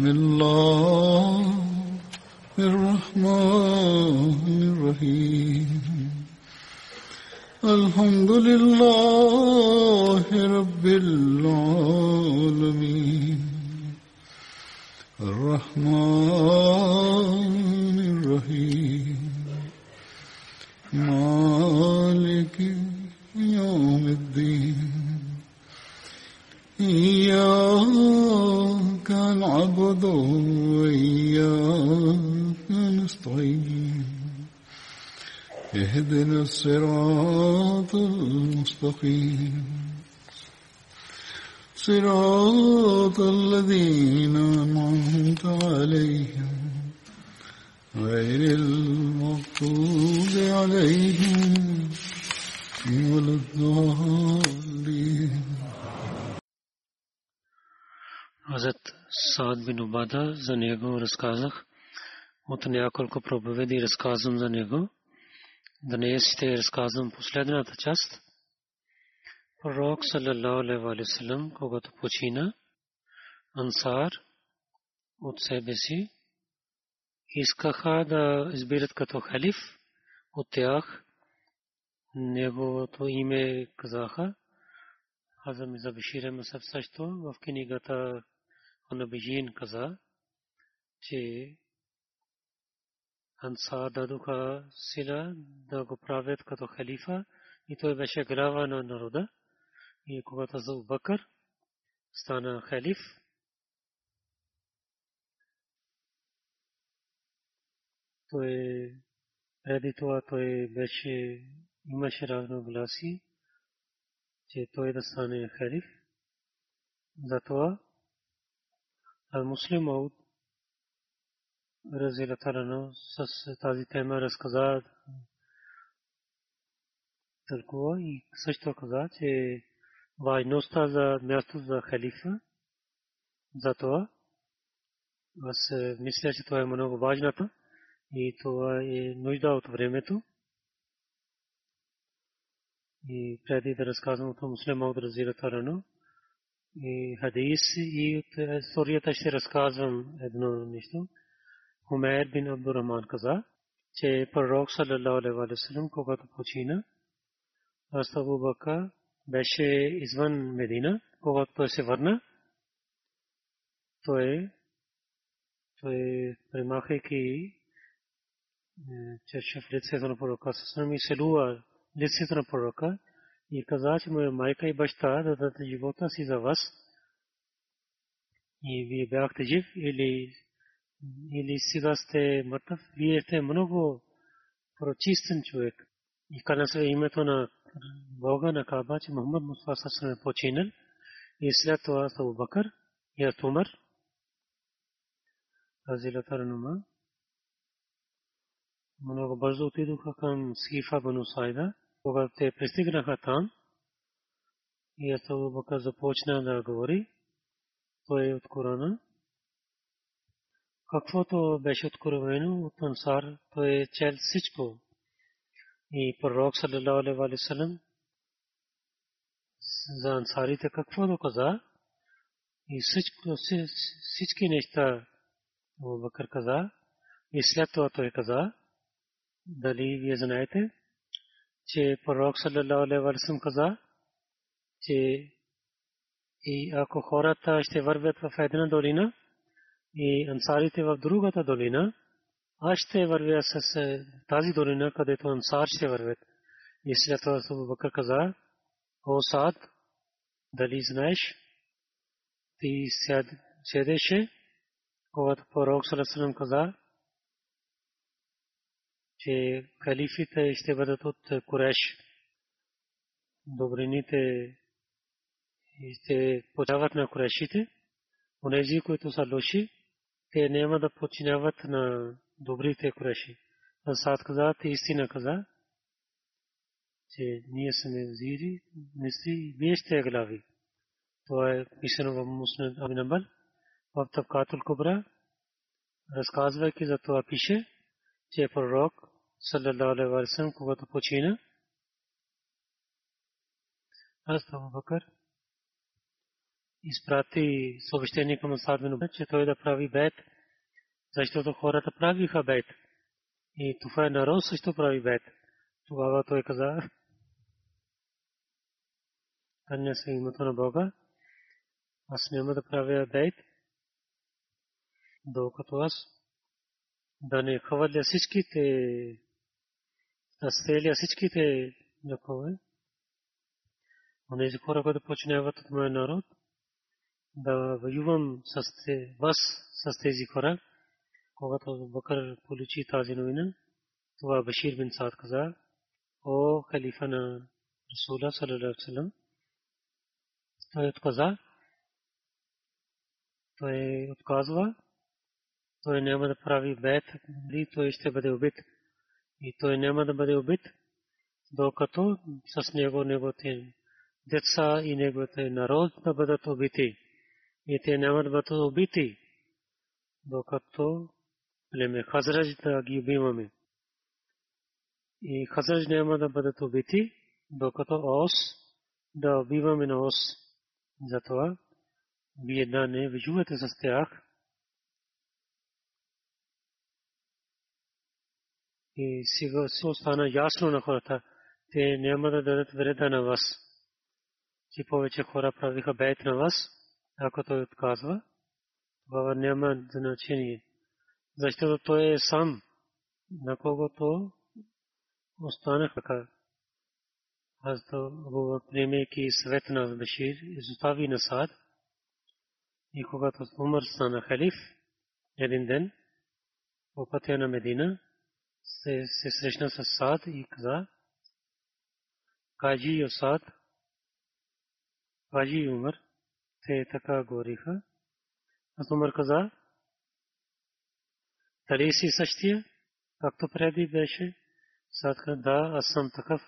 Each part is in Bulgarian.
بسم الله. Hazrat Saad bin Ubada, за него разказах. От няколко проповеди разказвам за него. Днес ще разказвам последната част. Пророк саллалаху алейхи ва саллям, когато почина, ансар от себе си искаха да избират като халиф от тях. Неговото име казаха. Хазам Забишир Масаб също в книгата Анабижин каза, че Анса дадоха сила да го правят като халифа и той беше глава на народа. И когато за Бакър стана халиф, той преди това той беше имаше равногласи, че той да стане халиф. Затова Ал-Муслим Ауд разилатарано с тази тема разказа тълкува и също каза, че важността за място за халифа, затова аз мисля, че това е много важната и това е нужда от времето. И преди да разказвам от муслима от разирата рано, и хадис и от историята ще разказвам едно нещо. Умер бин Абдурахман каза, че пророк саллалаху алейхи ва саллям, когато почина, Абу Бакър беше извън Медина, когато той се върна, той той премахайки черша в лицето на пророка Сасам и селува лицето на пророка и каза, че моя майка и баща да дадат живота си за вас. И вие бяхте жив или, или сега сте мъртъв. Вие сте много прочистен човек. И каза се името на Бога на Каба, че Мухаммад Мустафа Сасам е починал. И след това Абу Бакър и Умар. Разилата Ранума. много бързо отидоха към Сифа Бану Сайда. Когато те пристигнаха там, и Абу Бакър започна да говори, той е от Корана. Каквото беше откровено от Ансар, той е чел всичко. И пророк саллалаху алейхи ва саллям за ансарите какво да каза и всичко, всички неща Бакър каза и след това той каза дали вие знаете че пророк саллалаху алейхи ва саллям каза че и ако хората ще вървят в една долина и ансарите в другата долина, аз ще вървя с тази долина, където ансар ще вървят. И след това Абу Бакър каза, о Саад, дали знаеш, ти седеше когато пророк Салесалам каза, че халифите ще бъдат от Куреш. Добрините ще почават на Курешите. Онези, които са лоши, те няма да починяват на добрите Куреши. Асад каза, те истина каза, че ние сме взири, мисли, вие сте глави. Това е писано в Муснад Абинамбал, в Тавкатул Кубра, разказвайки за това пише, че пророк, алейхи ва саллям, когато почина, аз Абу Бакър изпрати съобщение към Асад бин че той да прави бед, защото хората правиха бед. И това е народ също прави бед. Тогава той каза, Каня се името на Бога, аз няма да правя бед, докато аз да не хвърля всичките, да стреля всичките лъкове. Онези хора, които починяват от моя народ, да воювам вас, с тези хора. Когато Бакър получи тази новина, това Башир бин Саад каза, о халифа на Расула, салалаху той отказа, той отказва, той няма да прави бед, дали той ще бъде убит. И той няма да бъде убит, докато с него неговите деца и неговите народ да бъдат убити. И те няма да бъдат убити, докато племе Хазрач да ги убиваме. И Хазрач няма да бъдат убити, докато Ос да убиваме на Ос. Затова вие да не воювате с тях. И сега се остана ясно на хората, те няма да дадат вреда на вас. Че повече хора правиха бейт на вас, ако той отказва, тогава няма значение. Защото той е сам, на когото останах така. Аз то приемайки свет на Башир, изостави на Саад. И когато Умар стана халиф, един ден, по пътя на Медина, се, се срещна с Саад и каза, Кажи и Саад, Кажи и Умар, те така говориха. Аз Умар каза, дали си същия, както преди беше? Саад каза, да, аз съм такъв.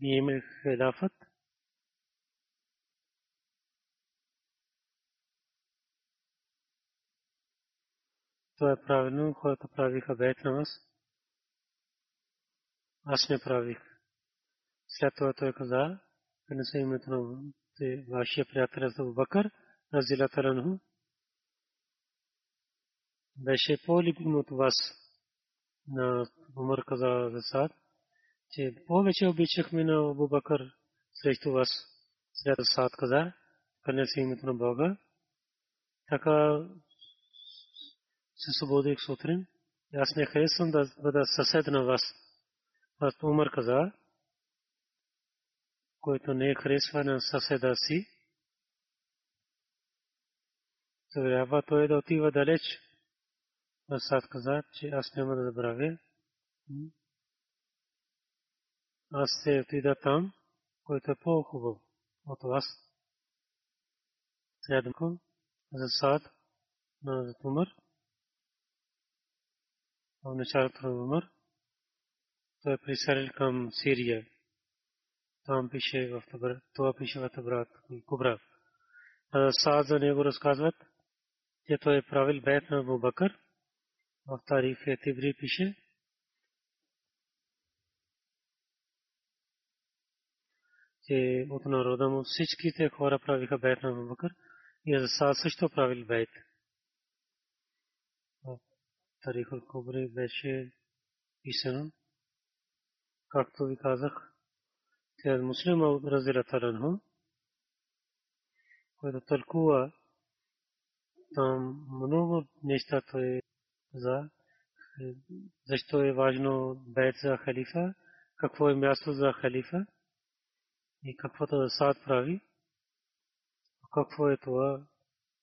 Вие имах хилафът. Това е правилно, хората правиха бейт на вас. Аз не правих. След това той каза, принесе името на вашия приятел за Бакър, Разила Таранху. Беше по-любим от вас на Умар каза за Сад, че повече обичахме на Абу Бакър срещу вас. След Сад каза, принесе името на Бога. Така се свободих сутрин. Аз не харесвам да бъда съсед на вас. Аз Умар каза, който не харесва на съседа си, трябва той да отива далеч. Асад каза, че аз няма да забравя. Аз се отида там, който е по-хубав от вас. Сядам за сад на Умар на Умар, той е приселил към Сирия. Там пише в това пише в Табрат и Кубра. Саад за него разказват, че той е правил бейт на Абу Бакър. В Тариф е Тибри пише, че от народа му всичките хора правиха бейт на Абу Бакър и Саад също правил бейт. Тарих al-Kubri беше писано, както ви казах, тя муслим разира таранху, който тълкува там много неща той за защо е важно бед за халифа, какво е място за халифа и каквото да сад прави, какво е това,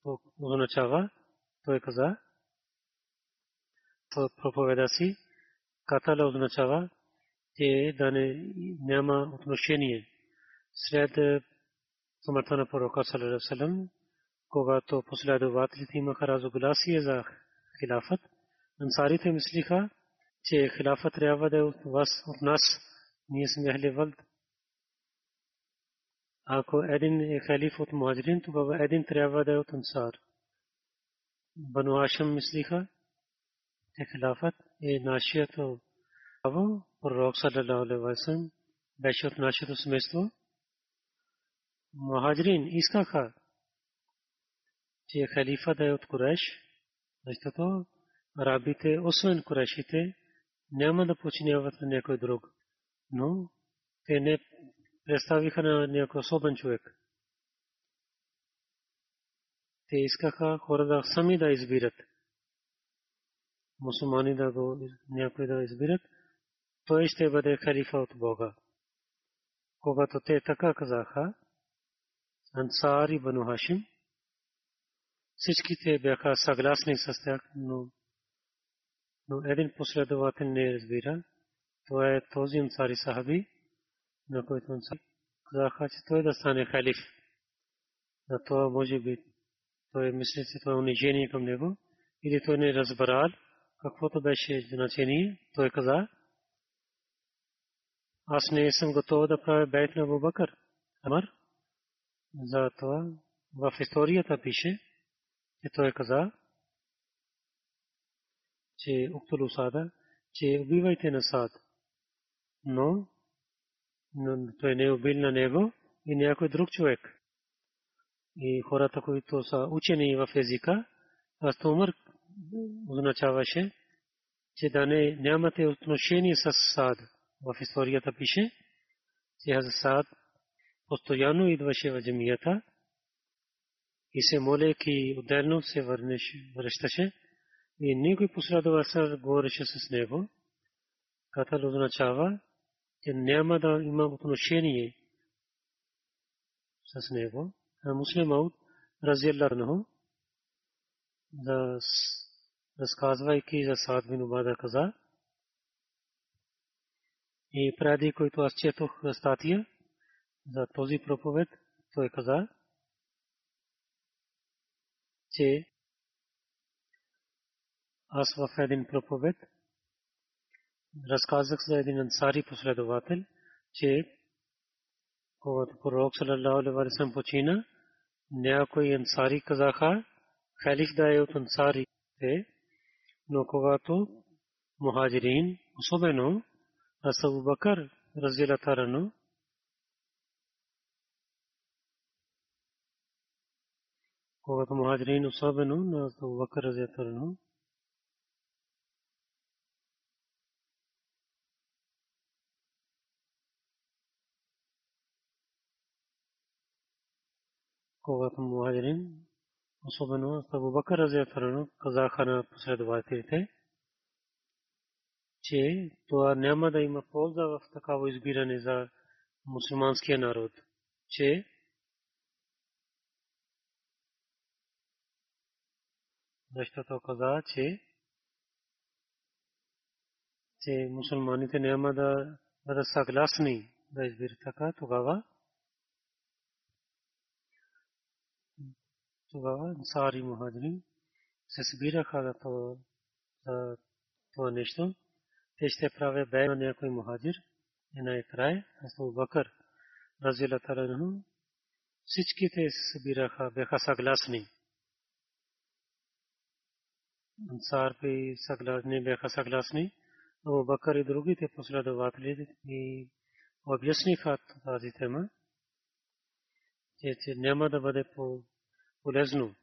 то означава, той каза, проповеда си, катала означава, че да не, няма отношение след смъртта на пророка салам, когато последователите имаха разогласие за хилафът, ансарите мислиха, че хилафът трябва да е от вас, от нас. Ние сме ахли валд. Ако един е халиф от муаджирин, тогава един трябва да е от ансар. Бану Ашам мислиха, че хилафът е нашето право. Пророк саллалаху алейхи ва саллям беше от нашето семейство. Мухаджирин искаха, че халифа да е от Куреш, защото арабите, освен Курешите, няма да починяват на някой друг. Но те не представиха на някой особен човек. Те искаха хора да сами да избират. Мусулмани да го някой да избират, той ще бъде халифа от Бога. Когато те така казаха, Ансар и Бану Хашим, всичките бяха съгласни с тях, но но един последовател не разбира. Това е този ансари сахаби, на който ансари казаха, че той да стане халиф. На това може би той мисли, че това е унижение към него, или той не разбрал каквото беше значение. Той каза, аз не съм готов да правя бейт на Абубакър. Амар, за това в историята пише, че той каза, че уктулу сада, че убивайте на сад. Но той не е убил на него и някой друг човек. И хората, които са учени в езика, аз умър означаваше, че да не нямате отношение с сад. В историята пише, че аз сад постоянно идваше в джамията и се молейки отделно се връщаше и никой последовател говореше с него, като означава, че няма да има отношение с него. А муслим Ауд, разияллаху, да разказвайки за Саад бин Убада каза, и преди който аз четох статия за този проповед, той каза, че аз в един проповед разказах за един ансари последовател, че когато пророк саллалаху алейхи ва саллям почина, някои ансари казаха, халиф да е от ансарите, но когато мухаджирин, особено аз Абу Бакър, разилата рано, когато мухаджирин, особено на Абу Бакър разилата рано, когато муаджирин, особено Абу Бакър разиятарано, казаха на последователите, че това няма да има полза в такава избиране за мусулманския народ, че защото каза, че че мусулманите няма да бъдат съгласни да избират така, тогава тогава ансари мухаджирин се събираха за това нещо. Те ще правят бе на някой мухаджир и най-край Абу Бакър разилата анху всичките се събираха, бяха съгласни. Ансар би съгласни бяха съгласни. Абу Бакър и другите последователи и обясниха тази тема, че няма да бъде по полезно.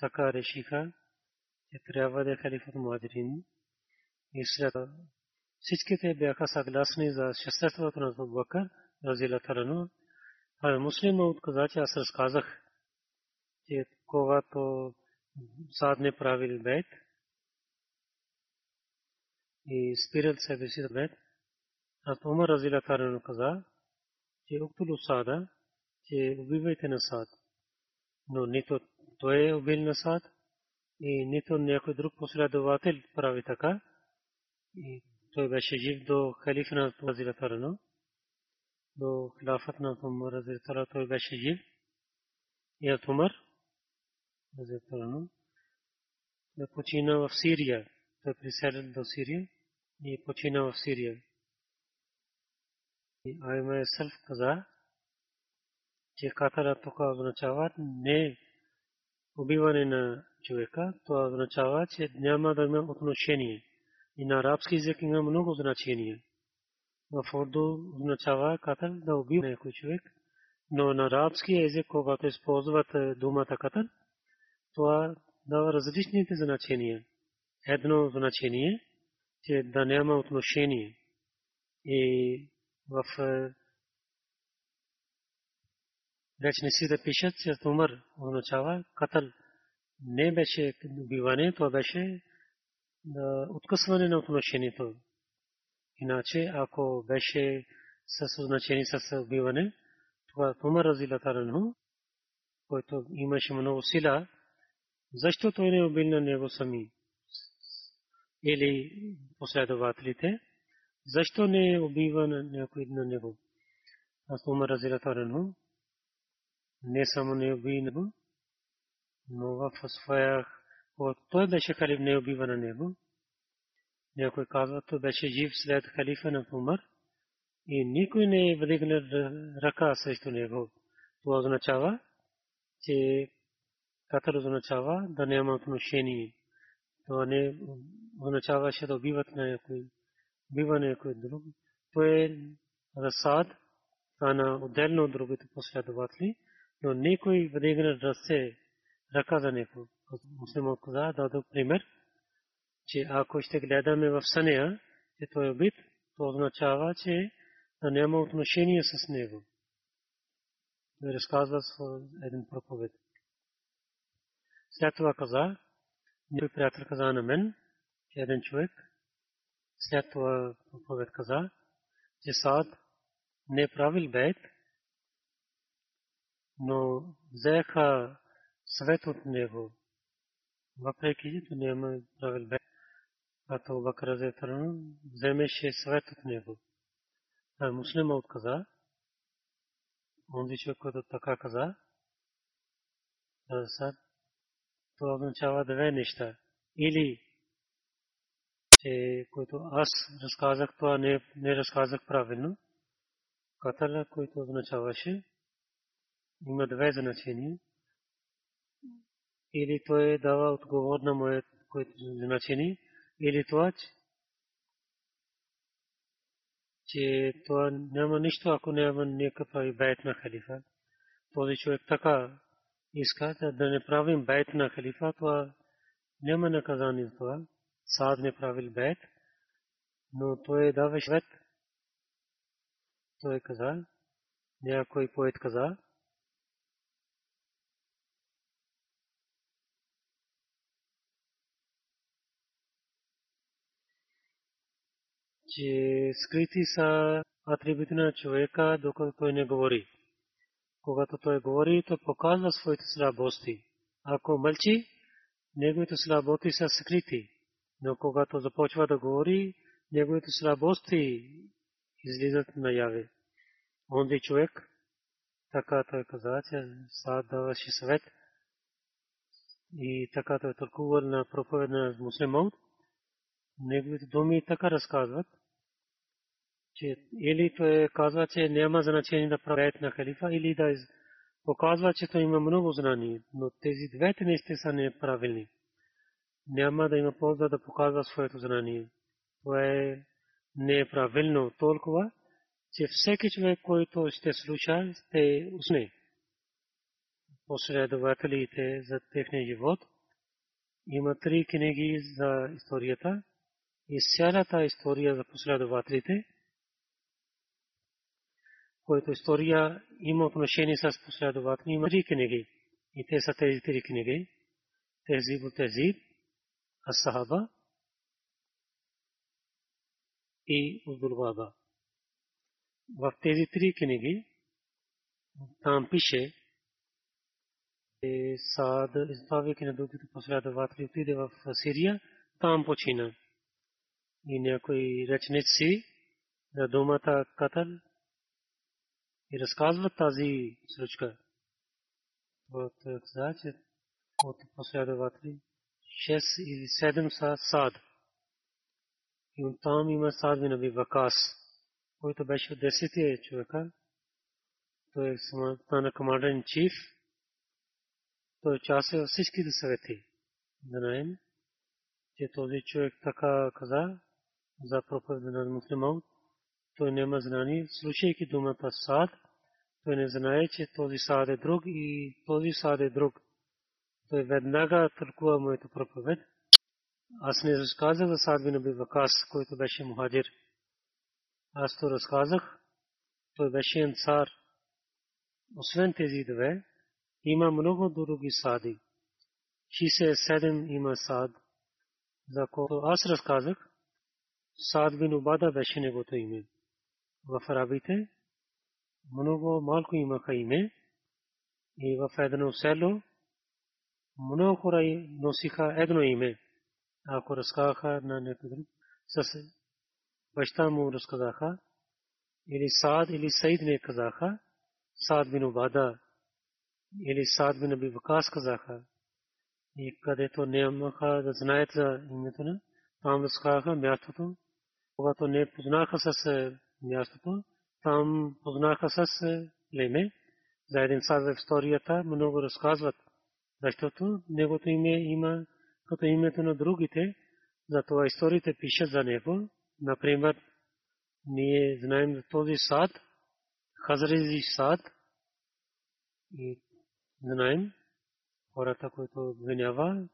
Така решиха, че трябва да е халифът Муаджирин и след всичките бяха съгласни за шестеството на Бакър, разила Тарано, а муслима отказа, че аз разказах, че когато Сад не правил бед и спирал себе си бед, а Умар разила Тарано каза, че уктулу сада, че убивайте на сад. но нито той е убил на Сад и нито някой друг последовател прави така. И той беше жив до халифа на Разилатарано, до хилафът на Умар Разилатарано той беше жив. И от Умар Разилатарано почина в Сирия. Той приселен до Сирия и почина в Сирия. Айма Сълф каза, че катара тук означава не убиване на човека, това означава, че няма да има отношение. И на арабски език има много значения. В Урду означава катър да убива някой човек, но на арабски език, когато използват думата катър, това дава различните значения. Едно значение, че да няма отношение. И в речници да пишат, че Умар означава катъл. Не беше убиване, това беше откъсване на отношението. Иначе, ако беше с означение с убиване, това Умар разилатарано, който имаше много сила, защо той не убил на него сами? Или последователите? Защо не убива някой на него? Аз Умар разилатарано, не само не уби него, но в своя той беше халиф не убива на него. Някой казва, той беше жив след халифа на Умар и никой не вдигнал ръка срещу него. Това означава, че катър означава да няма отношение. Това не означаваше да убиват на някой, убива някой друг. Той е разсад, на отделно от другите последователи но никой вдигна ръце, ръка за него. Муслим каза, дадох пример, че ако ще гледаме в съня, че той е убит, то означава, че да няма отношение с него. Той разказва един проповед. След това каза, някой приятел каза на мен, че един човек, след това проповед каза, че Саад не е правил бейт, но взеха свет от него, въпреки че няма правил бе, като Бакра вземеше свет от него. А муслима отказа, онзи човек, който така каза, това означава две неща. Или, че който аз разказах, това не, не разказах правилно, катала, който означаваше, има две значения. Или той дава отговор на моят значение, или това, че това няма нищо, ако няма някакъв байт на халифа. Този човек така иска да не правим байт на халифа, това няма наказание за това. Сад не правил байт, но той дава швед. Той каза, някой поет каза, че скрити са атрибути на човека, докато той не говори. Когато той говори, то показва своите слабости. Ако мълчи, неговите слабости са скрити. Но когато започва да говори, неговите слабости излизат наяве. Онзи човек, така той каза, че сад даваше съвет и така той тълкувал на проповед на муслиман, неговите думи така разказват, че или той казва, че няма значение да правят на халифа, или да показва, че той има много знание, но тези двете неща са неправилни. Няма да има полза да показва своето знание. Това е неправилно толкова, че всеки човек, който ще слуша, ще усне. Последователите за техния живот. Има три книги за историята и цялата история за последователите – който история има отношение с последователи. Има три книги. И те са тези три книги. Тези от тези, Асахаба и Уздулваба. В тези три книги там пише, Саад, избавяйки на другите последователи, отиде в Сирия, там почина. И някои речници за думата Катъл и разказват тази случка. Вот каза, че от последователи 6 или 7 са Саад. И там има Саад бин Аби Вакас, който беше от 10 човека. Той е стана команден чиф. Той участва във всичките съвети. Знаем, че този човек така каза за проповед на муслиман. Той няма знание, слушайки думата Саад, той не знае, че този Саад е друг и този Саад е друг. Той веднага тълкува моето проповед. Аз не разказах за Саад бин Аби Вакас, който беше мухаджир. Аз то разказах. Той беше ансар. Освен тези две, има много други сади. 67 има сад, за което аз разказах. Сад бин Убада беше негото име. В арабите много малко имаха име и в едно село много хора носиха едно име. Ако разказаха на някой друг, с баща му разказаха, или Саад или Саид не казаха, Саад бин Убада или Саад бин Аби Вакас казаха. И където нямаха да знаят за името на, там разказаха мястото. Когато не познаха с мястото, там познаха с племе. За един сад в историята много разказват, защото негото име има като името на другите, затова историите пишат за него. Например, ние знаем за този сад, Хазрези сад, и знаем хората, които обвинява,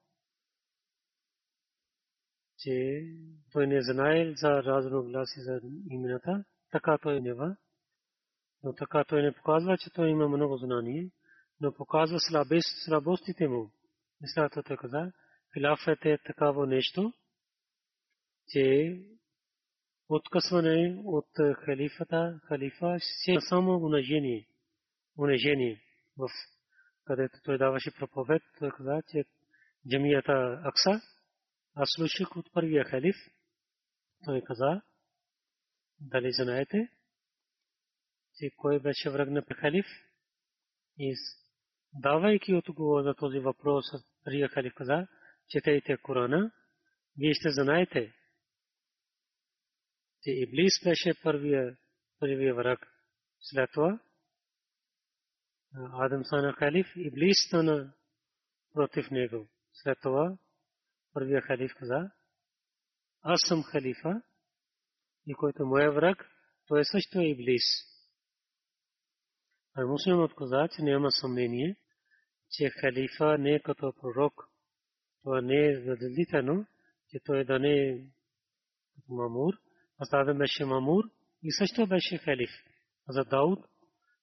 че той не знае за разногласи за имената, така той не va, но така той не показва, че той има много знание, но показва слабостите му. Мислята той каза, хилафът е такава нещо, че откъсване от халифата, халифа, само унижение, унижение в където той даваше проповед, той каза, че джамията Акса, аз слушах от първия халиф, той каза, дали знаете, че кой беше враг на халиф? И давайки отговор на този въпрос, първия халиф каза, четейте Корана, вие ще знаете, че Иблис беше първия, първия враг. След това Адам стана халиф, Иблис стана против него. След това първия халиф каза, аз съм халифа и който моя враг, той също е Иблис. А мусулманът каза, че няма съмнение, че халифа не е като пророк. Това не е задължително, че той да не е като Мамур. Адам беше Мамур и също беше халиф. За Дауд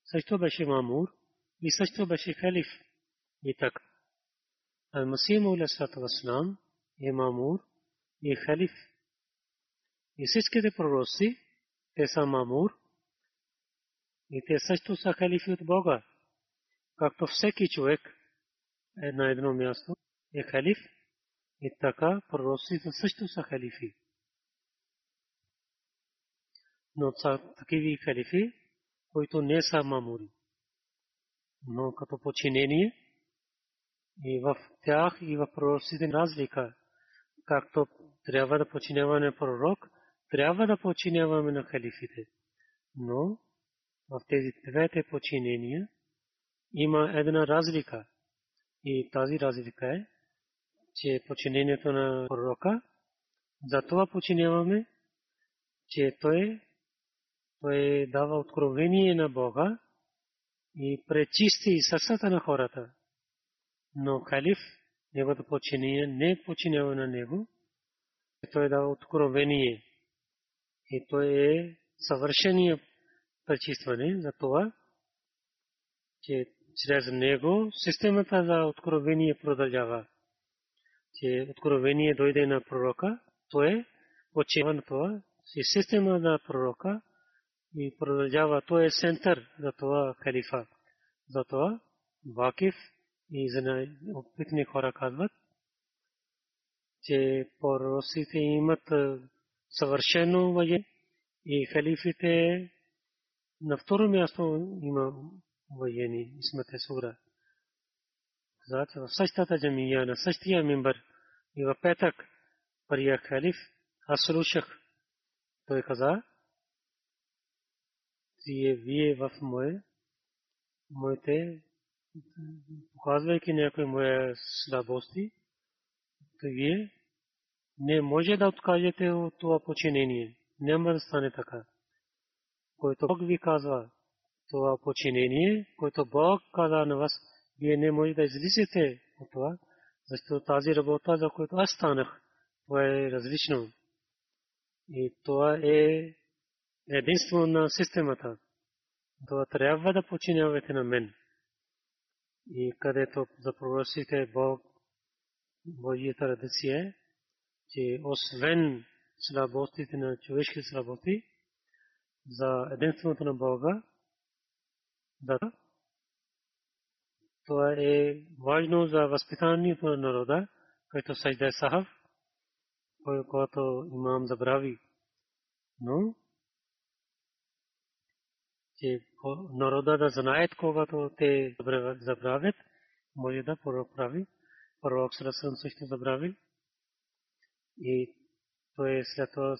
също беше Мамур и също беше халиф. И така. Ал-Масим Уласат Васлам е Мамур и халиф. И всичките пророци, те са Мамур и те също са халифи от Бога. Както всеки човек е на едно място е халиф, и така пророците също са халифи. Но са такива халифи, които не са мамури но като подчинение и в тях и в пророците разлика. Както трябва да подчиняваме на пророк, трябва да подчиняваме на халифите. Но в тези двете подчинения има една разлика. И тази разлика е, че подчинението на пророка, за това подчиняваме, че той, той дава откровение на Бога, и пречисти сърцата на хората. Но халиф, неговото подчинение не подчинява на него, той дава откровение. И той е съвършение пречистване за това, че чрез него системата за откровение продължава. Че откровение дойде на пророка, то е почива на това, че система на пророка и продължава. Той е център за това халифа. За това Вакиф и за опитни хора казват, че пророците имат съвършено въже и халифите на второ място има воєнні ісмете сура. Зат в същата джамия на същия мимбър и в петък прия халиф аз слушах. Той каза, вие, вие в мое, моите, показвайки някои мои слабости, то вие не може да откажете от това починение. Няма да стане така. Който Бог ви казва, това починение, което Бог каза на вас, вие не може да излизате от това, защото тази работа, за която аз станах, това е различно. И това е единство на системата. Това трябва да починявате на мен. И където за проросите Бог, Божията традиция че освен слабостите на човешки слабости, за единството на Бога, да. Това е важно за възпитанието на народа, който Сайда Сахав, който имам забрави. Но, че народа да знаят, когато те забравят, може да прави. Пророк Сарасан също забрави. И той след това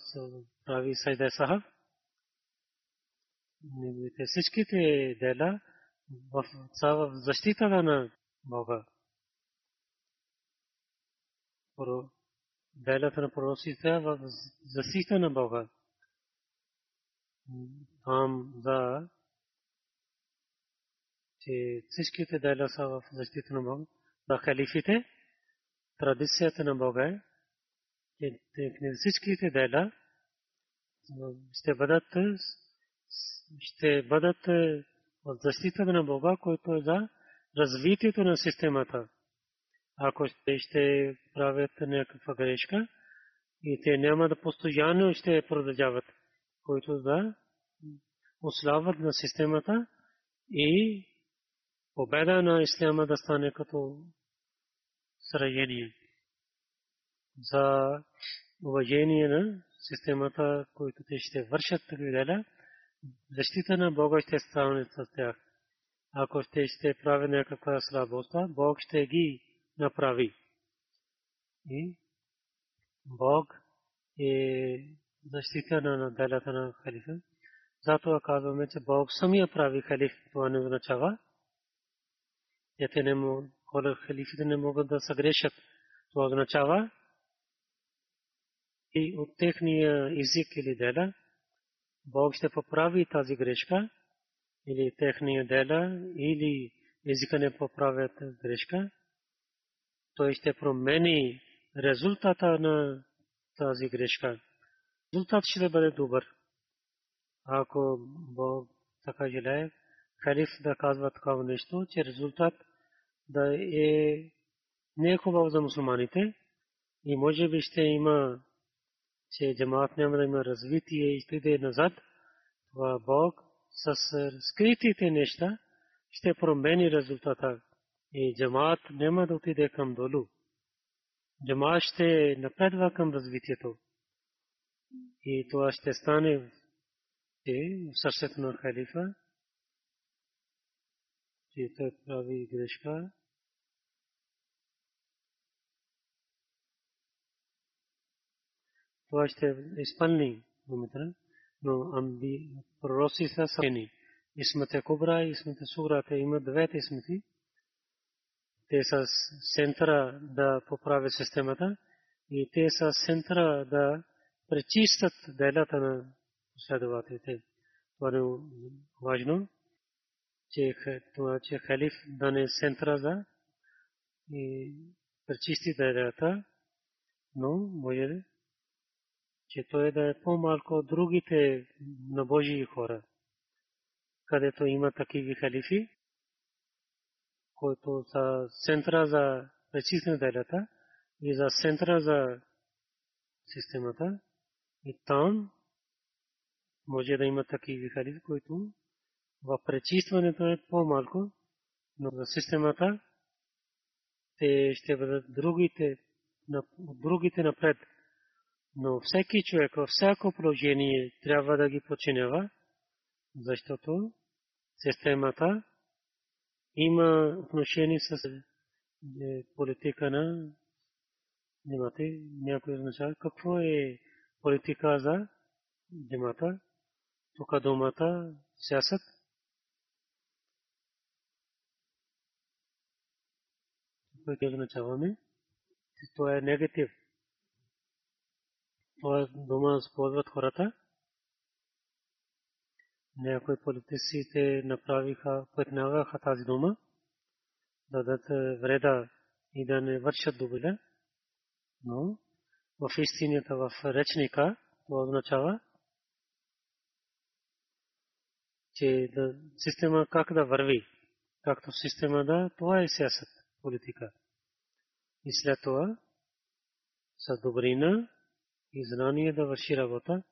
прави Сайда Сахав неговите всичките дела в, защита на Бога. Делата на пророците в защита на Бога. Там за че всичките дела са в защита на Бога. За халифите, традицията на Бога е, че всичките дела ще бъдат ще бъдат е, в защита на Бога, който е за развитието на системата. Ако те ще правят някаква грешка и те няма да постоянно ще продължават, които да ослабват на системата и победа на исляма да стане като сражение. За уважение на системата, който те ще вършат такива дела, защита на Бога ще стане с тях. Ако ще ще прави някаква слабост, Бог ще ги направи. И Бог е защита на делата на халифа. Затова казваме, че Бог самия прави халиф, това не означава. Те халифите не могат да съгрешат. Това означава и от техния език или дела, Бог ще поправи тази грешка или техния дела или езика не поправят грешка, той ще промени резултата на тази грешка. Резултат ще бъде добър. Ако Бог така желая, халиф да казва такова нещо, че резултат да е не е хубаво за мусулманите и може би ще има че джамаат няма да има развитие и ще назад, това Бог с скритите неща ще промени резултата. И джамаат няма да отиде към долу. Джамаат ще напредва към развитието. И това ще стане в сърцето на халифа, че той прави грешка, това ще изпълни думата, но амби пророци са съени. Исмата Кубра и Исмата Сура, те имат двете исмати. Те са центъра да поправят системата и те са центъра да пречистят делата на последователите. Това е важно, че това, че халиф дане центъра за и пречисти делата, но може че той да е по-малко от другите на Божии хора, където има такива халифи, които са центъра за прецизна делята и за центъра за системата. И там може да има такива халифи, които в пречистването е по-малко, но за системата те ще бъдат другите, другите напред. Но всеки човек във всяко положение трябва да ги подчинява, защото системата има отношение с е, политика на джамата. Някой означава какво е политика за джамата. Тук думата сясат. което означаваме, че това е негатив. Това дума използват хората. Някои политиците направиха, пътнаваха тази дума, да дадат вреда и да не вършат добре. Но в истината, в речника, това означава, че да, система как да върви. Както система да, това е сясът, политика. И след това, с добрина и знание да върши работа,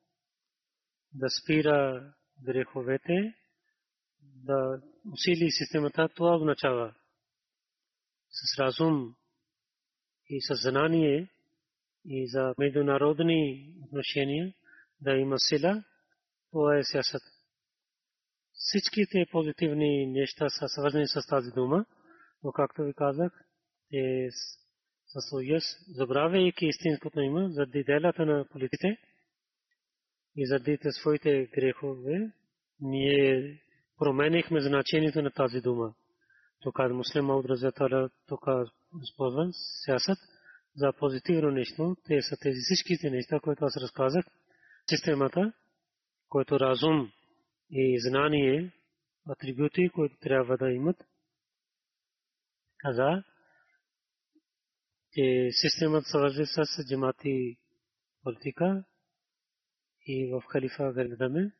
да спира греховете, да усили системата, това означава с разум и с знание и за международни отношения да има сила, това е сясът. Всичките позитивни неща са свързани с тази дума, но както ви казах, те с уяс, забравяйки истинското има, заради делата на политите и заради своите грехове, ние променихме значението на тази дума. Тук муслим Мауд Разятара тук използван сясът за позитивно нещо. Те са тези всичките неща, които аз разказах. Системата, който разум и знание, атрибути, които трябва да имат. Каза, че системата свързва с джамати политика и в халифа гледаме,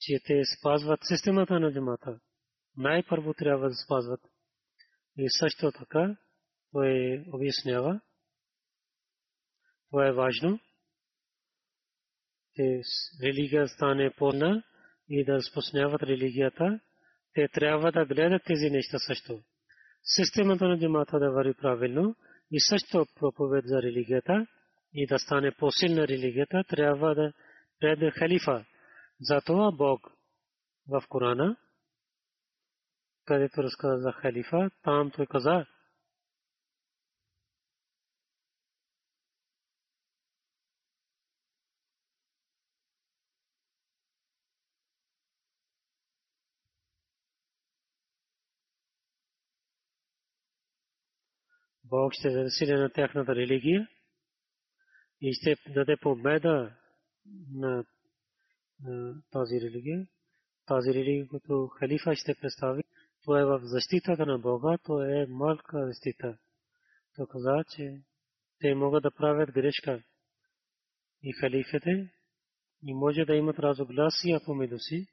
че те спазват системата на джамата. Най-първо трябва да спазват. И също така, той обяснява, това е важно, че религия стане пълна и да разпространяват религията, те трябва да гледат тези неща също системата на джамата да върви правилно и също проповед за религията и да стане по-силна религията, трябва да пред халифа. Затова Бог в Корана, където разказа за халифа, там той каза, Бог ще засили на тяхната религия и ще даде победа на тази религия. Тази религия, която халифа ще представи, то е в защитата на Бога, то е малка защита. То каза, че те могат да правят грешка и халифите и може да имат разогласия помежду си,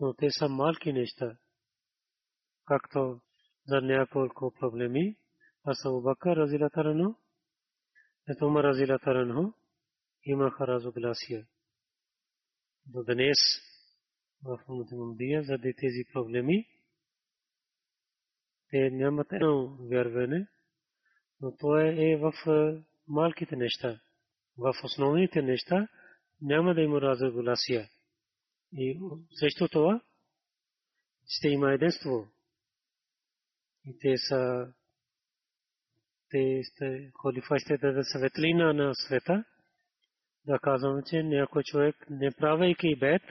но те са малки неща, както за няколко проблеми разилата рано, ето Умар разилата рано, имаха разогласия. До днес в Мухаммадия заради тези проблеми, те нямат едно вярване, но то е в малките неща. В основните неща няма да има разогласия. И също това ще има единство. И те са те сте халифа ще даде светлина на света. Да казвам, че някой човек, не правейки бед,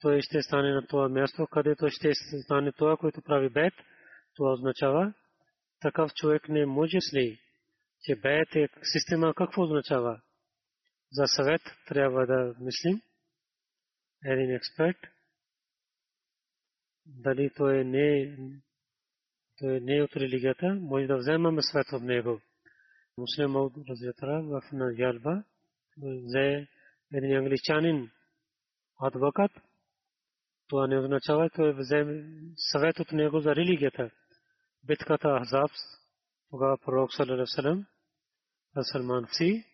той ще стане на това място, където ще стане това, което прави бед. Това означава, такъв човек не може сли, че бед е система какво означава. За съвет трябва да мислим. Един експерт, дали той не той не е от религията, може да вземаме свет от него. Муслим Мауд Разятара в Наджалба взе един англичанин адвокат. Това не означава, той взе съвет от него за религията. Битката Ахзаб, тогава пророк Салалам, Салман Фси,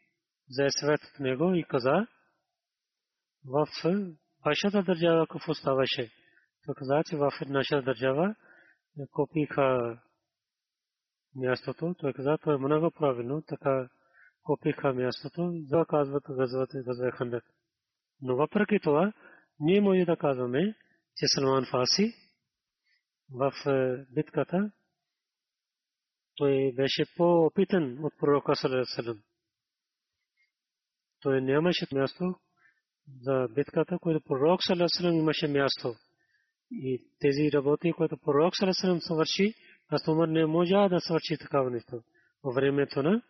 взе съвет от него и каза, в вашата държава какво ставаше? Той каза, че в нашата държава купиха мястото. Той каза, това е много правилно, така копиха мястото, за казват газвате газва хандак. Но въпреки това, ние може да казваме, че Салман Фаси в битката той беше по-опитен от пророка Салам. Той нямаше място за битката, което пророк Салам имаше място. И тези работи, които пророк Салам свърши, аз Умар не може да свърши такава нещо. Във времето на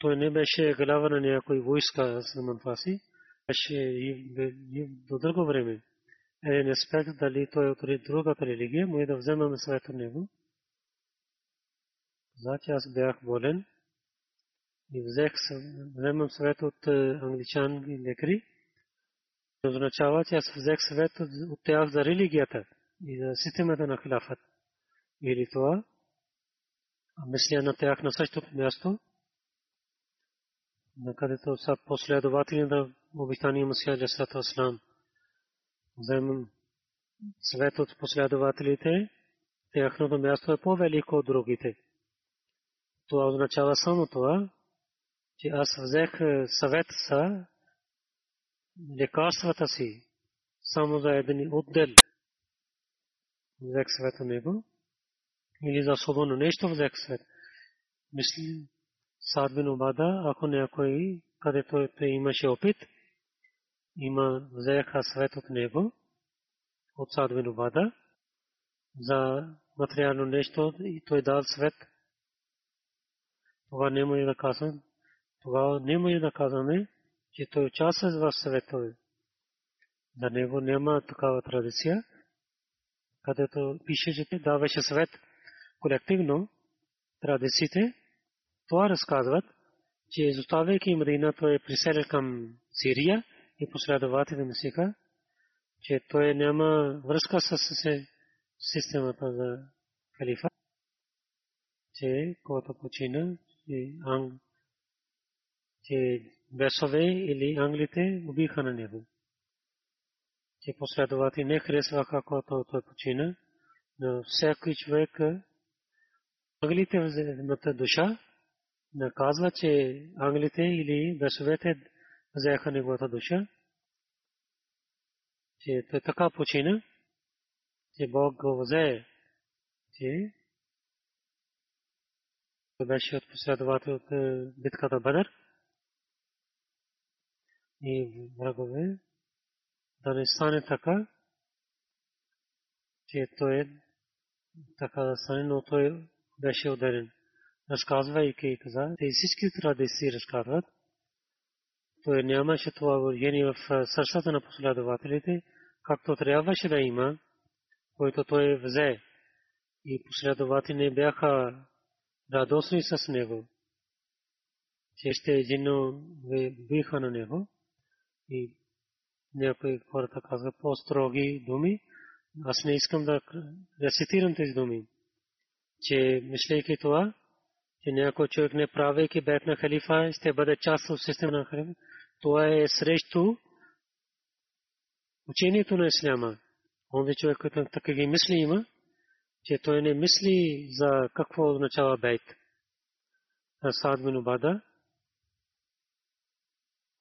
той не беше глава на някой войска Салман Фаси, беше и до друго време. Един аспект дали той е от другата религия, може да вземаме съвет от него. Значи аз бях болен и взех, вземам съвет от англичан и лекари. Означава, че аз взех съвет от тях за религията и за системата на хилафът. Или това, мисля на тях на същото място, на където са последователи на обичания Масия Джасата Аслам. Вземам съвет от последователите, тяхното място е по-велико от другите. Това означава само това, че аз взех съвет са лекарствата си, само за един отдел. Взех съвет от него. Или за особено нещо взех съвет. Мисли, Сад бин Обада, ако някой, където той имаше опит, има взеха съвет от него, от Сад бин Обада, за материално нещо и той дал съвет – това не може да казвам. Това не може да казваме, че той участва в съветове. За него няма такава традиция, където пише, че даваше съвет колективно традициите. Това разказват, че изоставяйки Мадина, той е приселил към Сирия и последователи на Сика, че той няма връзка с системата за халифа, че който почина, че бесове или англите убиха на него. Че последователи не харесваха, когато той почина, но всеки човек англите вземат душа, наказва, че англите или бесовете взеха неговата душа, че той така почина, че Бог го взе, че беше от последовател от битката Бадър и врагове, да не стане така, че той е така да стане, но той беше ударен. Разказвайки и каза, те всички традиции разказват, той нямаше това влияние в сърцата на последователите, както трябваше да има, който той взе. И последователи не бяха радостни с него, че ще едино биха на него и някои хората казват по-строги думи. Аз не искам да рецитирам тези думи, че мислейки това, че някой човек не правейки бед на халифа, ще бъде част от система на халифа. Това е срещу учението на исляма. Онзи човек, който така ги мисли има, че той не мисли за какво означава бейт. Сад бин Убада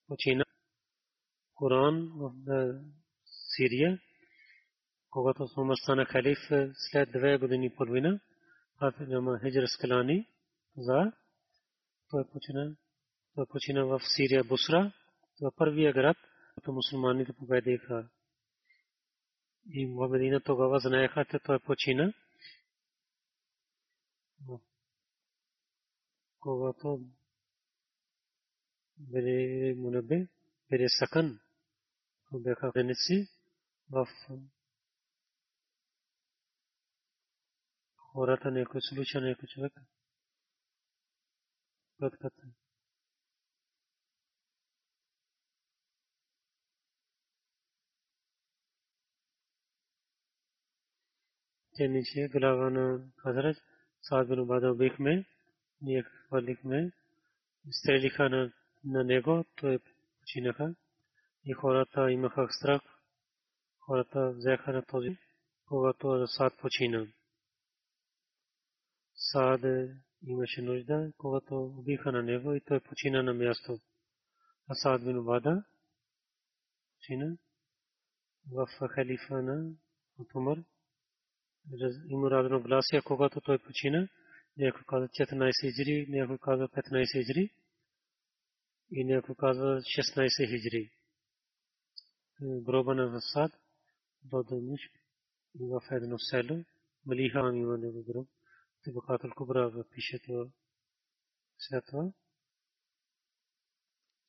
почина Коран в Сирия, когато Умар стана халиф след две години и половина, Хафиз Нама Хиджр Скалани за той почина, той почина в Сирия Бусра, това първия град, който мусулманите победиха. И в Медина тогава знаеха, че той почина. когато били мунабе, били сакан, бяха граници в хората някой случай, някой човек. Кратката. Те नीचे глава на Хазрат Саад бин Убада бихме ние хвърлихме, стрелиха на, на него, той починаха и хората имаха страх. Хората взеха на този, когато Асад почина. Саад имаше нужда, когато убиха на него и той почина на място. Асад бин Убада почина в халифа на Умар. Има разногласия, когато той почина. Някой каза 14 хиджри, някой каза 15 хиджри и някой каза 16 хиджри. Гроба на Васад до Дамишк и в едно село. Малиха има него гроб. Табакатул Кубра пише това след това.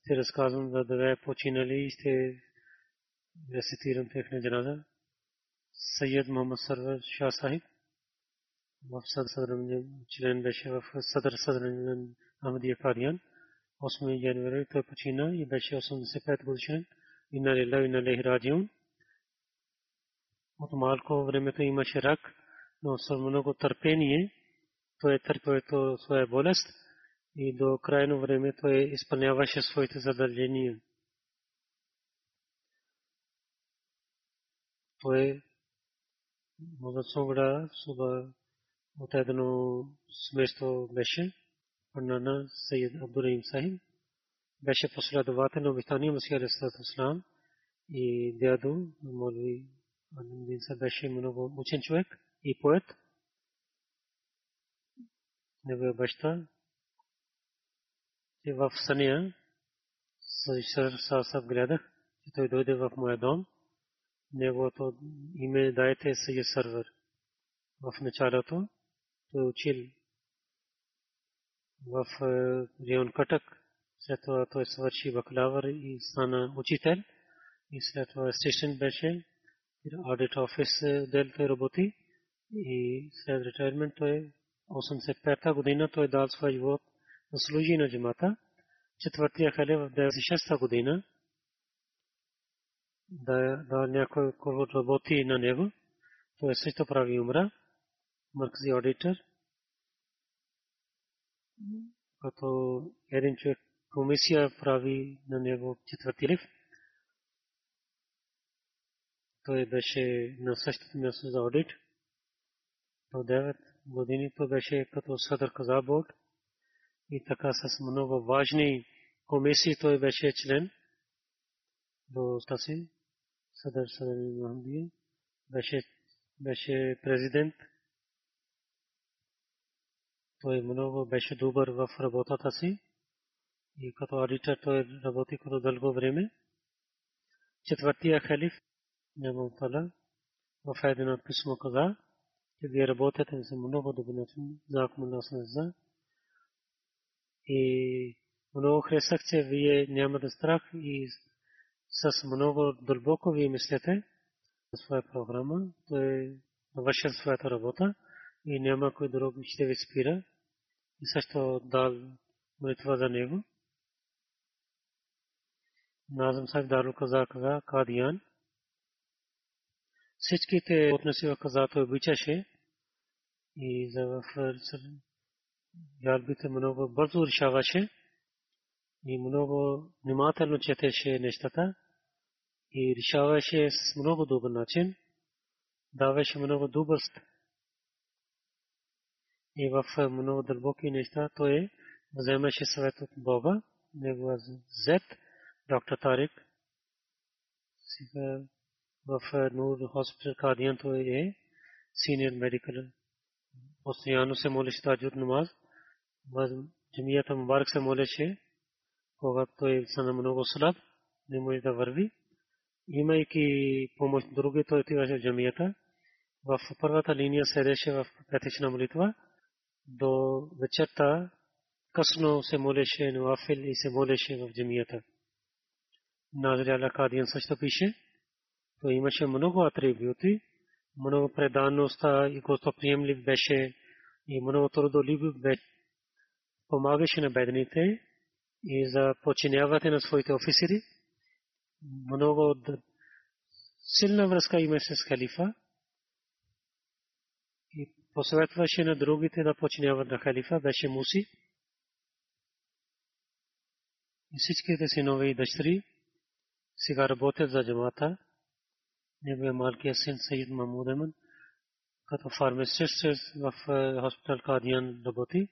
Те разказвам за две починали и ще рецитирам техния джаназа. Съйед Мохаммад Сарвар Шah Сахиб в съдър член беше в съдър съдър Ахмадия Кадиян. 8 януари той почина и беше 85 годишен. Инна лилла инна лейхи раджиун. От малко времето имаше рак, но с много търпение той е търпел своя болест и до крайно време той изпълняваше своите задължения. Той може собра суба от едно сместо беше Пърнана Сайид Абдурахим Сахиб беше последовател на обитания Масия Алисалам и дядо Молви Алимдин са беше много учен човек и поет. Неговия баща и в Сания Сасав гледах, че той дойде в моя дом. Неговото име дайте Сайид Сървър. В началото той учил в район Катък. След това той свърши бакалавър и стана учител. И след това стейшн беше. Audit офис дел той работи. И след ретайрмент той 85-та година той дал своя живот да служи на джамата. Четвъртия хале в 96-та година да, да някой работи на него. Той също прави умра. Маркзи аудитор като един човек комисия прави на него четвърти лив. Той беше на същото място за аудит. До 9 години той беше като съдър каза борд и така с много важни комисии той беше член до тази съдър съдър Махмдия. Беше, беше президент той много беше добър в работата си и като аудитор той работи като дълго време. Четвъртия халиф, Нямам Тала, в едно писмо каза, че вие работите за много добър начин, за нас за. И много харесах, че вие няма да страх и с много дълбоко вие мислите за своя програма, той върши своята работа и няма кой друг ще ви спира и също дал молитва за него. Назъм Сахиб Дарул Каза каза Кадиян. Всичките отнеси в каза той обичаше и за в ялбите много бързо решаваше и много внимателно четеше нещата и решаваше с много добър начин. Даваше много добър и в много дълбоки неща той вземаше съвет от Бога, негова зет, доктор Тарик. Сега в Нур хоспитал Кадиян той е синьор медикал. Постоянно се молеше таджуд намаз. В джамията Мубарак се молеше, когато той стана много слаб, не може да върви. Имайки помощ други, той отиваше в джамията. В първата линия седеше в петична молитва до вечерта късно се молеше Нуафил и се молеше в джамията. Назри Ала Кадиан също пише, то имаше много атрибути, много предаността и гостоприемлив беше и много трудолюбив беше. Помагаше на бедните и за починявате на своите офисери. Много силна връзка имаше с халифа и посъветваше на другите да починяват на халифа, беше Муси. И всичките синове и дъщери сега работят за джамата. Неговия малкият син Саид Мамуд Еман като фармацевт в хоспитал Кадиян работи.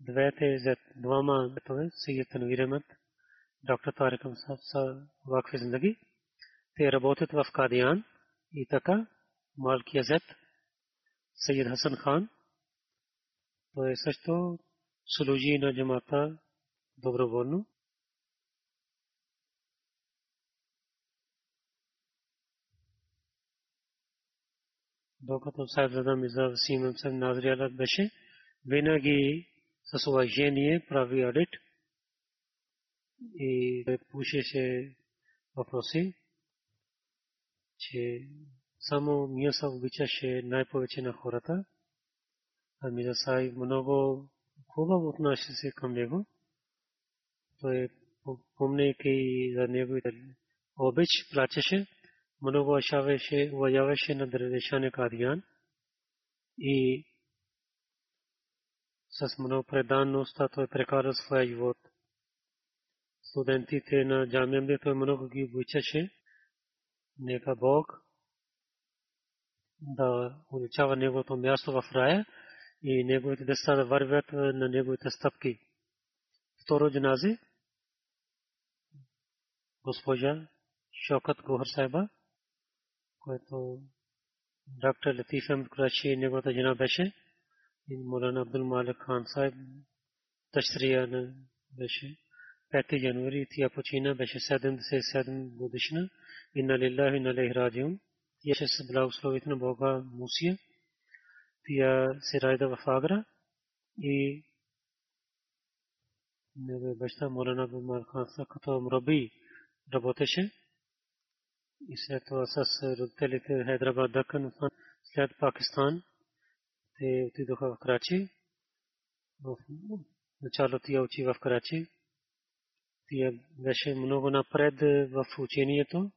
Двете двама бетове, Съйед Танвир Ахмед, доктор Тарик Амсаб са вакфи зиндаги. Те работят в Кадиян и така Малкия Зет, Съйед Хасан Хан, той също служи на джамата доброволно. Докато Сайфзада Миза Васим Амсам Назриалът беше, винаги с уважение прави одит и пушеше въпроси, че само Мияса обичаше най-повече на хората, а Миза Сай много хубаво отнася се към него. Той помнейки за неговите обич, плачеше, много уважаваше на Дрешане Кадиян и с много преданност той прекара своя живот. Студентите на джамия той много ги обичаше. Нека Бог да уличава неговото място в рая и неговите деца да вървят на неговите стъпки. Второ джанази госпожа Шокът Гохар Сайба което доктор Латиф Ахмед Кураши неговата жена беше и Молана Абдул Малик Хан Сайб Ташрия беше 5 януари тя почина беше 77 годишна и на лилахи и на лейх раджиум тя ще се благословите на Бога Мусия тя се райда в Агра и неговия баща Молана Абдул Малик Хан Сайб като мраби работеше и след това с родителите Хайдрабад, Дакан, след Пакистан, те отидоха в Крачи. В начало тя учи в Крачи. Тя беше много напред в учението.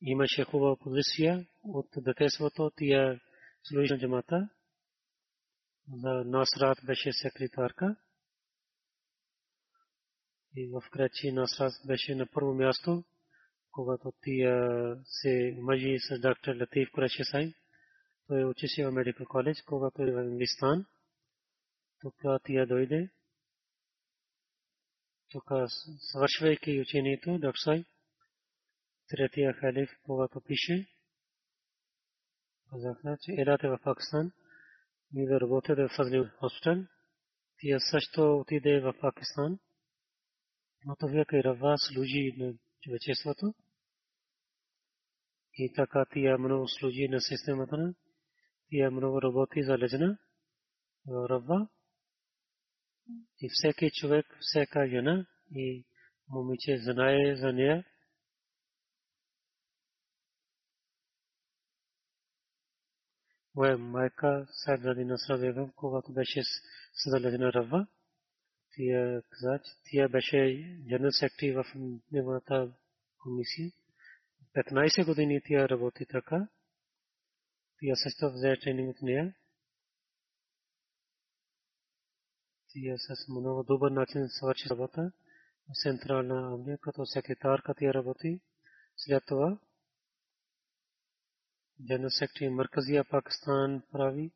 Имаше хубава позиция от детеството. Тя служи на джамата. За Насрат беше секретарка. И в Крачи Насрат беше на първо място когато тия се мъжи с доктор Латиф Кураши Сай. Той учеше в Медикал коледж, когато е в Англистан. Тук тия дойде. Тук свършвайки учението, доктор Сай, третия халиф, когато пише, казаха, че елате в Пакистан, ние да работите в Фазли хоспитал. Тия също отиде в Пакистан. Но това е Рава служи на човечеството. И така тия много служи на системата на тия много работи за лежна Рабба. И всеки човек, всяка жена и момиче знае за нея. Моя майка Сайдради Насра Бегам, когато беше създалена Рабба, тия каза, че тия беше дженерал секретари в неговата комисия. 15 години тя работи така. Тя също взе тренинг от нея. Тя с много добър начин свърши работа в Централна Англия, като секретарка тя работи. След това Дженерал секретари Марказия Пакистан прави.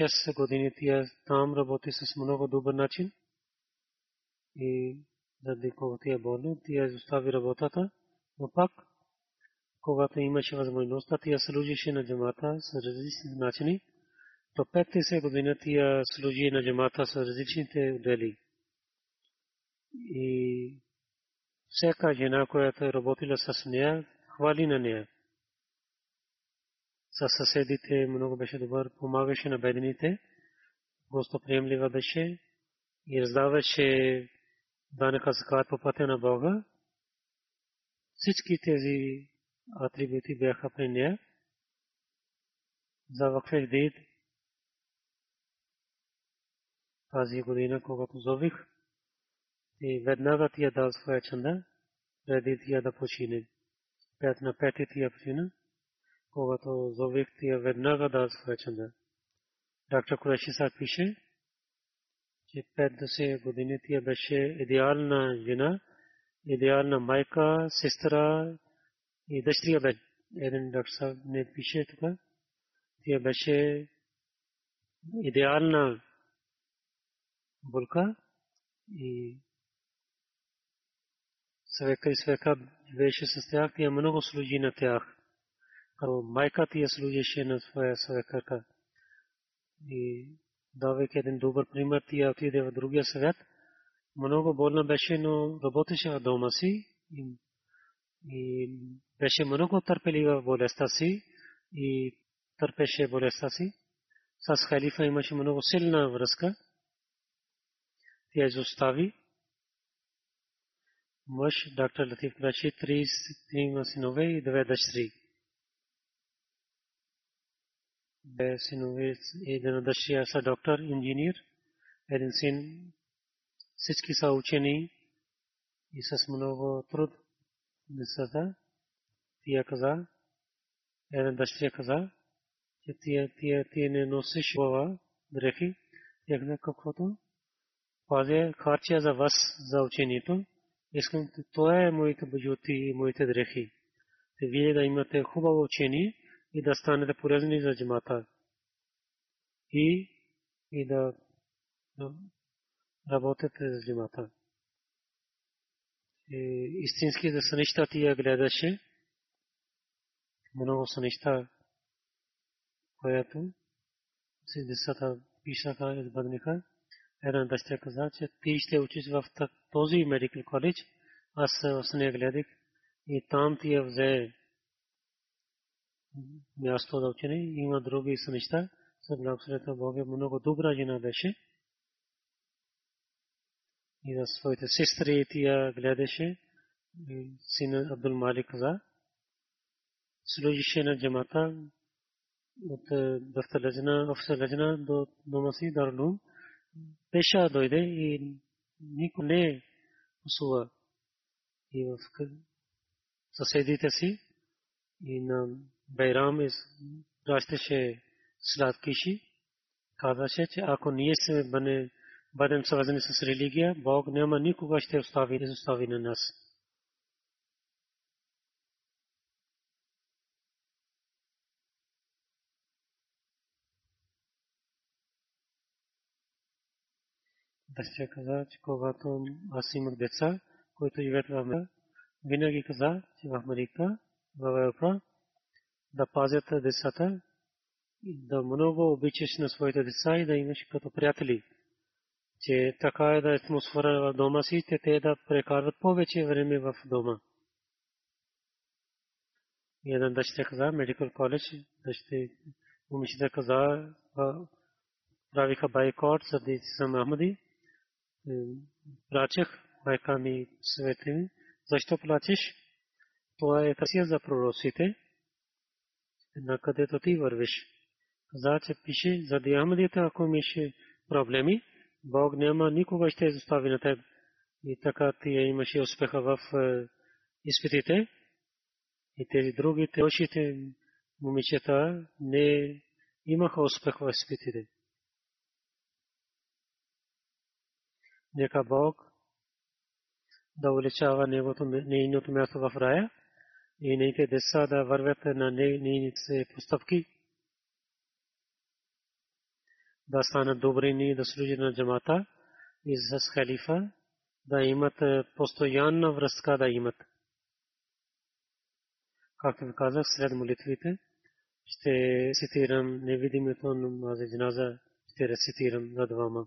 6 години тя там работи с много добър начин. И заради когато тя болна, тя изостави работата. Но пак, когато имаше възможността, тя служише на джамата с различни начини. То 50 години тя служи на джамата с различните отдели. И всяка жена, която е работила с нея, хвали на нея. С съседите много беше добър, помагаше на бедните, гостоприемлива беше и раздаваше данъка закат по пътя на Бога. Всички тези атрибути бяха при нея. За вакфе дейт тази година, когато зових, и веднага тя дал своя чанда, преди тя да почине. Пет на пети тя почина, когато зових тя веднага дал своя чанда. Доктор Курешиса пише, че 50 години тя беше идеална жена, идеална майка, сестра и дъщеря бе. Един доктор не пише тук. Тя беше идеална булка и свека и свека беше с тях, тя много служи на тях. Като майка тя служеше на своя свекърка. И давайки един добър пример, тя отиде в другия свят. Много болна беше, но работеше в дома си и, беше много търпелива в болестта си и търпеше болестта си. С халифа имаше много силна връзка. Тя изостави. Мъж, доктор Латиф Краши, 33 синове и две дъщери. Две синове и дъщеря са доктор, инженер. Един син, всички са учени и с много труд децата. Тия каза, една дъщеря каза, че тия, тия, тия не носиш глава, дрехи. Тя каза каквото. Пазя харчия за вас, за учението. Искам, това е моите баджути и моите дрехи. Те вие да имате хубаво учение и да станете полезни за джамата. И, и да, да работите за джамата. Истински да са неща тия гледаше. Много са неща, което си децата пишаха, избъдниха. Една дъщеря каза, че ти ще учиш в този медикал коледж. Аз в нея гледах и там ти я взе място да учене. Има други неща. За благословията Бога много добра жена беше. И за своите сестри тия гледаше. Сина Абдул Малик каза. Служише на джамата от дъфтар лежна, офисър лежна до дома си, Дарлум. Пеша дойде и никой не усува. И в съседите си и на Байрам растеше сладкиши. Казаше, че ако ние се бъдем свързани с религия, Бог няма никога ще остави, остави на нас. Дъщеря каза, че когато аз имах деца, които живеят в Америка, винаги каза, че в Америка, в Европа, да пазят децата, да много обичаш на своите деца и да имаш като приятели. Че така е да атмосфера в дома си, те, те да прекарват повече време в дома. Един дъщеря каза, медикал коледж, дъщеря момичета каза, правиха байкот за деца Махмади, плачех, майка ми съвети ми, защо плачеш? Това е търсия за пророците, на където ти вървиш. Каза, че пише, за Диамадите, ако имаше проблеми, Бог няма никога ще изостави на теб. И така ти имаше успеха в изпитите. И тези другите, лошите момичета не имаха успех в изпитите. Нека Бог да увеличава нейното място в рая и нейните деца да вървят на нейните постъпки, да станат добрини, да служат на джамата и с халифа, да имат постоянна връзка да имат. Както ви казах, след молитвите ще цитирам невидимото намази джиназа, ще рецитирам за двама.